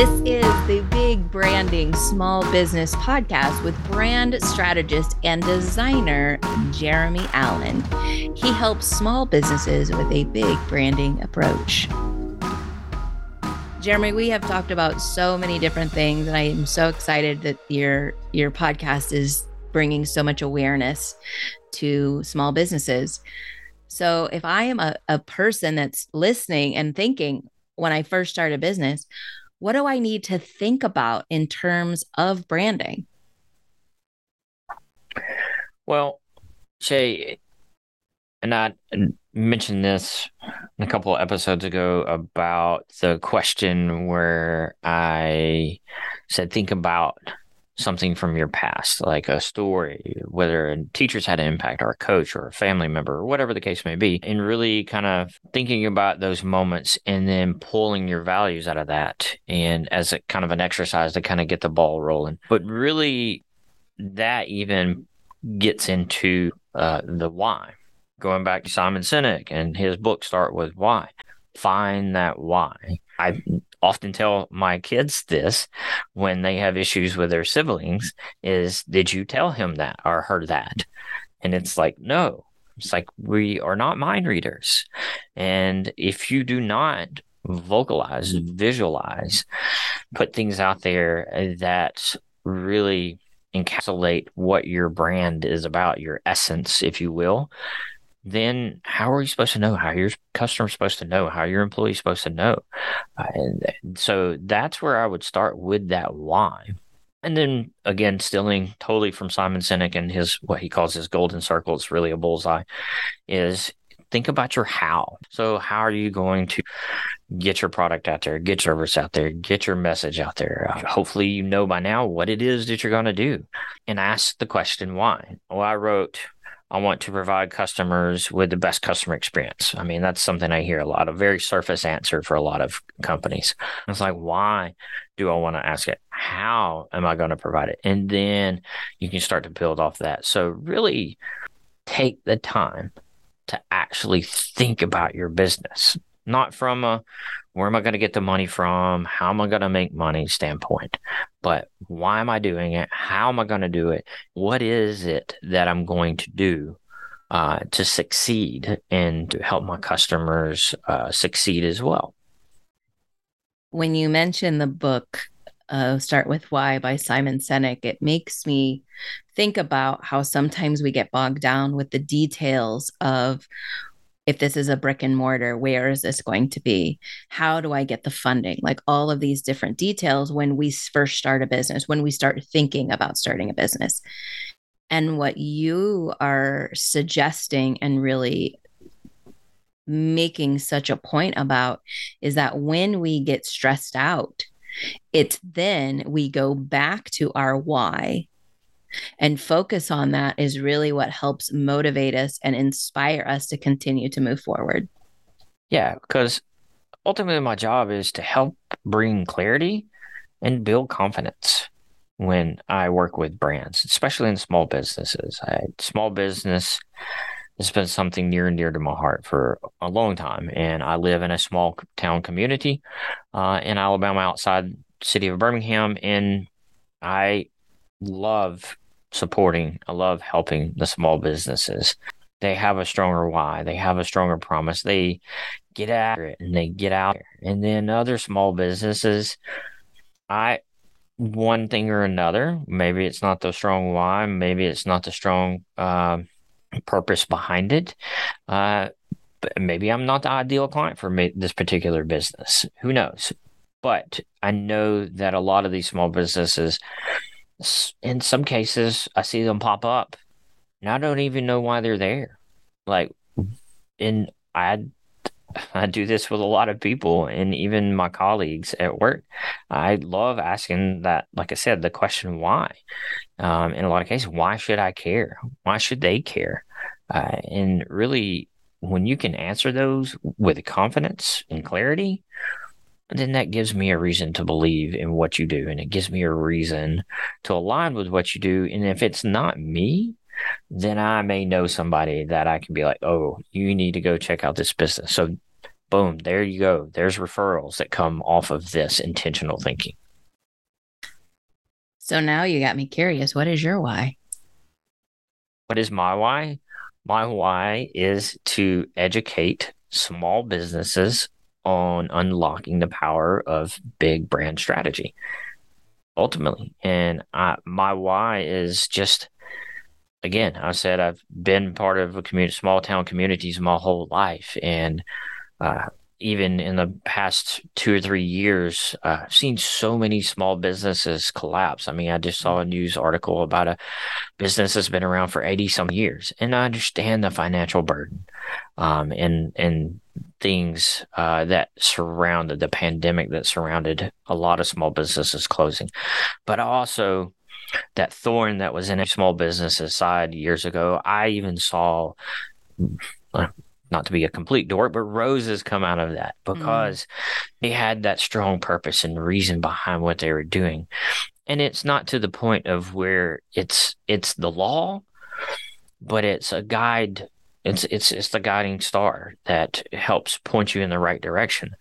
This is the Big Branding Small Business Podcast with brand strategist and designer Jeremy Allen. He helps small businesses with a big branding approach. Jeremy, we have talked about so many different things, and I am so excited that your your podcast is bringing so much awareness to small businesses. So, if I am a, a person that's listening and thinking when I first start a business, what do I need to think about in terms of branding? Well, Shay, and I mentioned this a couple of episodes ago about the question where I said, think about something from your past, like a story, whether a teacher's had an impact or a coach or a family member or whatever the case may be, and really kind of thinking about those moments and then pulling your values out of that and as a kind of an exercise to kind of get the ball rolling. But really, that even gets into uh, the why. Going back to Simon Sinek and his book start with why. Find that why. I often tell my kids this when they have issues with their siblings is did you tell him that or her that? And it's like no. It's like we are not mind readers. And if you do not vocalize visualize put things out there that really encapsulate what your brand is about your essence if you will then how are you supposed to know? How your customer's supposed to know? How your employee's supposed to know? Uh, and so that's where I would start with that why. And then again, stealing totally from Simon Sinek and his what he calls his golden circle, it's really a bullseye, is think about your how. So how are you going to get your product out there, get your service out there, get your message out there? Uh, hopefully you know by now what it is that you're going to do and ask the question why. Well, I wrote I want to provide customers with the best customer experience. I mean, that's something I hear a lot of, very surface answer for a lot of companies. It's like, why do I want to ask it? How am I going to provide it? And then you can start to build off that. So, really take the time to actually think about your business, not from a where am I going to get the money from? How am I going to make money standpoint? But why am I doing it? How am I going to do it? What is it that I'm going to do uh, to succeed and to help my customers uh, succeed as well? When you mention the book, uh, Start with Why by Simon Sinek, it makes me think about how sometimes we get bogged down with the details of if this is a brick and mortar, where is this going to be? How do I get the funding? Like all of these different details when we first start a business, when we start thinking about starting a business. And what you are suggesting and really making such a point about is that when we get stressed out, it's then we go back to our why and focus on that is really what helps motivate us and inspire us to continue to move forward. Yeah, because ultimately my job is to help bring clarity and build confidence when I work with brands, especially in small businesses. I, small business has been something near and dear to my heart for a long time. And I live in a small town community uh, in Alabama outside city of Birmingham. And I love supporting, I love helping the small businesses. They have a stronger why, they have a stronger promise. They get after it and they get out. There. And then other small businesses, I one thing or another, maybe it's not the strong why, maybe it's not the strong uh, purpose behind it. Uh, maybe I'm not the ideal client for me, this particular business. Who knows? But I know that a lot of these small businesses in some cases, I see them pop up, and I don't even know why they're there. Like, and I I do this with a lot of people and even my colleagues at work. I love asking that, like I said, the question why. Um, in a lot of cases, why should I care? Why should they care? Uh, and really, when you can answer those with confidence and clarity, then that gives me a reason to believe in what you do and it gives me a reason to align with what you do and if it's not me then i may know somebody that i can be like oh you need to go check out this business so boom, there you go. There's referrals that come off of this intentional thinking. So now you got me curious. What is your why? What is my why? My why is to educate small businesses on unlocking the power of big brand strategy ultimately. And I, my why is just, again, I said I've been part of a community, small town communities my whole life. And uh, even in the past two or three years, uh, I've seen so many small businesses collapse. I mean, I just saw a news article about a business that's been around for 80 some years, and I understand the financial burden um, and, and things uh, that surrounded the pandemic that surrounded a lot of small businesses closing. But also, that thorn that was in a small business side years ago, I even saw. Not to be a complete dork, but roses come out of that mm. because mm. they had that strong purpose and reason behind what they were doing. And it's not to the point of where it's it's the law, but it's a guide it's it's it's the guiding star that helps point you in the right direction,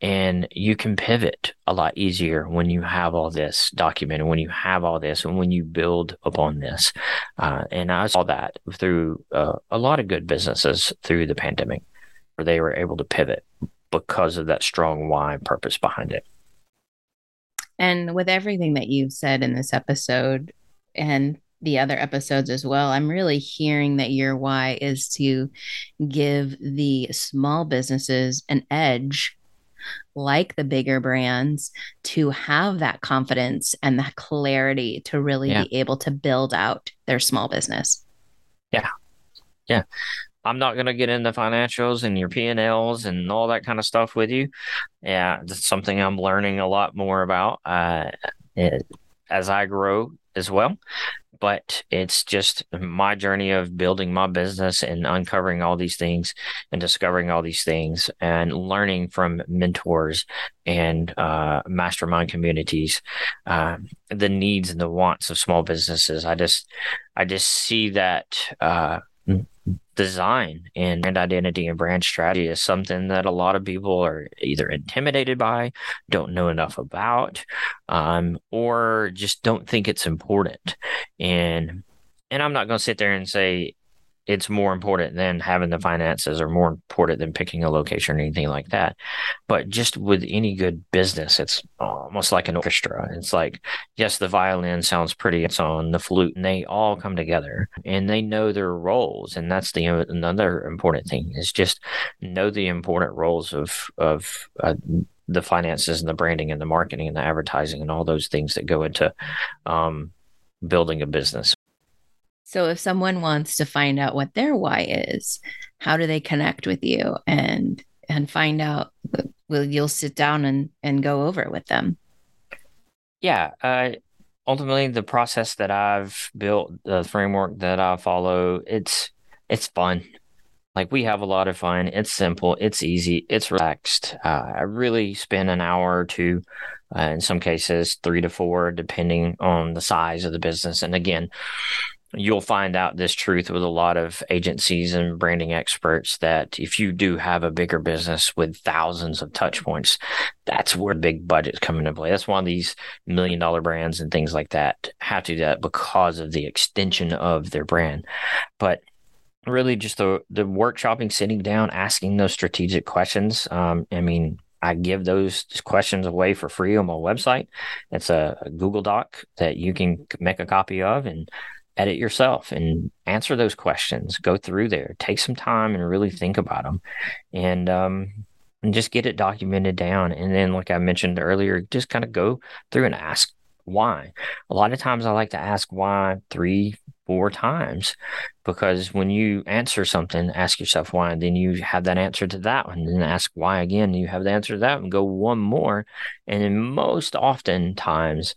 and you can pivot a lot easier when you have all this documented, when you have all this, and when you build upon this. Uh, and I saw that through uh, a lot of good businesses through the pandemic, where they were able to pivot because of that strong why purpose behind it. And with everything that you've said in this episode, and the other episodes as well, I'm really hearing that your why is to give the small businesses an edge like the bigger brands to have that confidence and that clarity to really yeah. be able to build out their small business. Yeah. Yeah. I'm not going to get into financials and your P&Ls and all that kind of stuff with you. Yeah, that's something I'm learning a lot more about uh, it, as I grow as well but it's just my journey of building my business and uncovering all these things and discovering all these things and learning from mentors and uh, mastermind communities uh, the needs and the wants of small businesses. I just i just see that uh, design and brand identity and brand strategy is something that a lot of people are either intimidated by, don't know enough about, um, or just don't think it's important. And and I'm not going to sit there and say it's more important than having the finances or more important than picking a location or anything like that. But just with any good business, it's almost like an orchestra. It's like, yes, the violin sounds pretty, it's on the flute, and they all come together and they know their roles. And that's the another important thing is just know the important roles of, of, uh, the finances and the branding and the marketing and the advertising and all those things that go into um, building a business. So if someone wants to find out what their why is, how do they connect with you and and find out will you'll sit down and and go over it with them? Yeah, uh, ultimately the process that I've built, the framework that I follow, it's it's fun. Like we have a lot of fun. It's simple. It's easy. It's relaxed. Uh, I really spend an hour or two, uh, in some cases three to four, depending on the size of the business. And again, you'll find out this truth with a lot of agencies and branding experts that if you do have a bigger business with thousands of touch points, that's where big budgets come into play. That's why these million dollar brands and things like that have to do that because of the extension of their brand. But really just the the workshopping, sitting down, asking those strategic questions. Um, I mean, I give those questions away for free on my website. It's a, a Google Doc that you can make a copy of and edit yourself and answer those questions. Go through there, take some time and really think about them, and um, and just get it documented down. And then, like I mentioned earlier, just kind of go through and ask why. A lot of times, I like to ask why three, four times because when you answer something, ask yourself why, and then you have that answer to that one, and then ask why again. You have the answer to that and go one more, and then most often times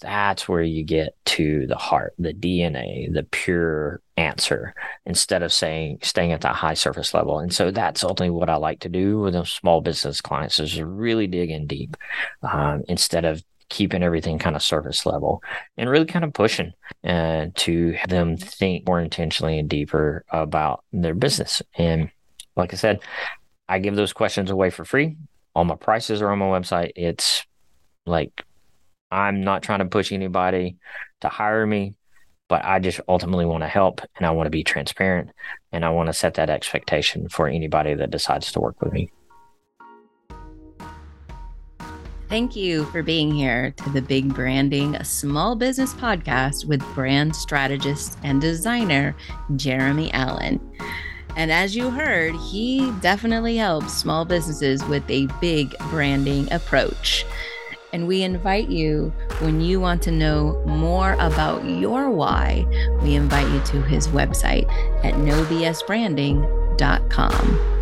that's where you get to the heart, the DNA, the pure answer, instead of saying staying at that high surface level. And so that's ultimately what I like to do with those small business clients is really dig in deep um, instead of keeping everything kind of surface level and really kind of pushing uh, to have them think more intentionally and deeper about their business. And like I said, I give those questions away for free. All my prices are on my website. It's like I'm not trying to push anybody to hire me, but I just ultimately want to help and I want to be transparent and I want to set that expectation for anybody that decides to work with me. Thank you for being here to the Big Branding a Small Business Podcast with brand strategist and designer Jeremy Allen. And as you heard, he definitely helps small businesses with a big branding approach. And we invite you, when you want to know more about your why, we invite you to his website at nobsbranding.com.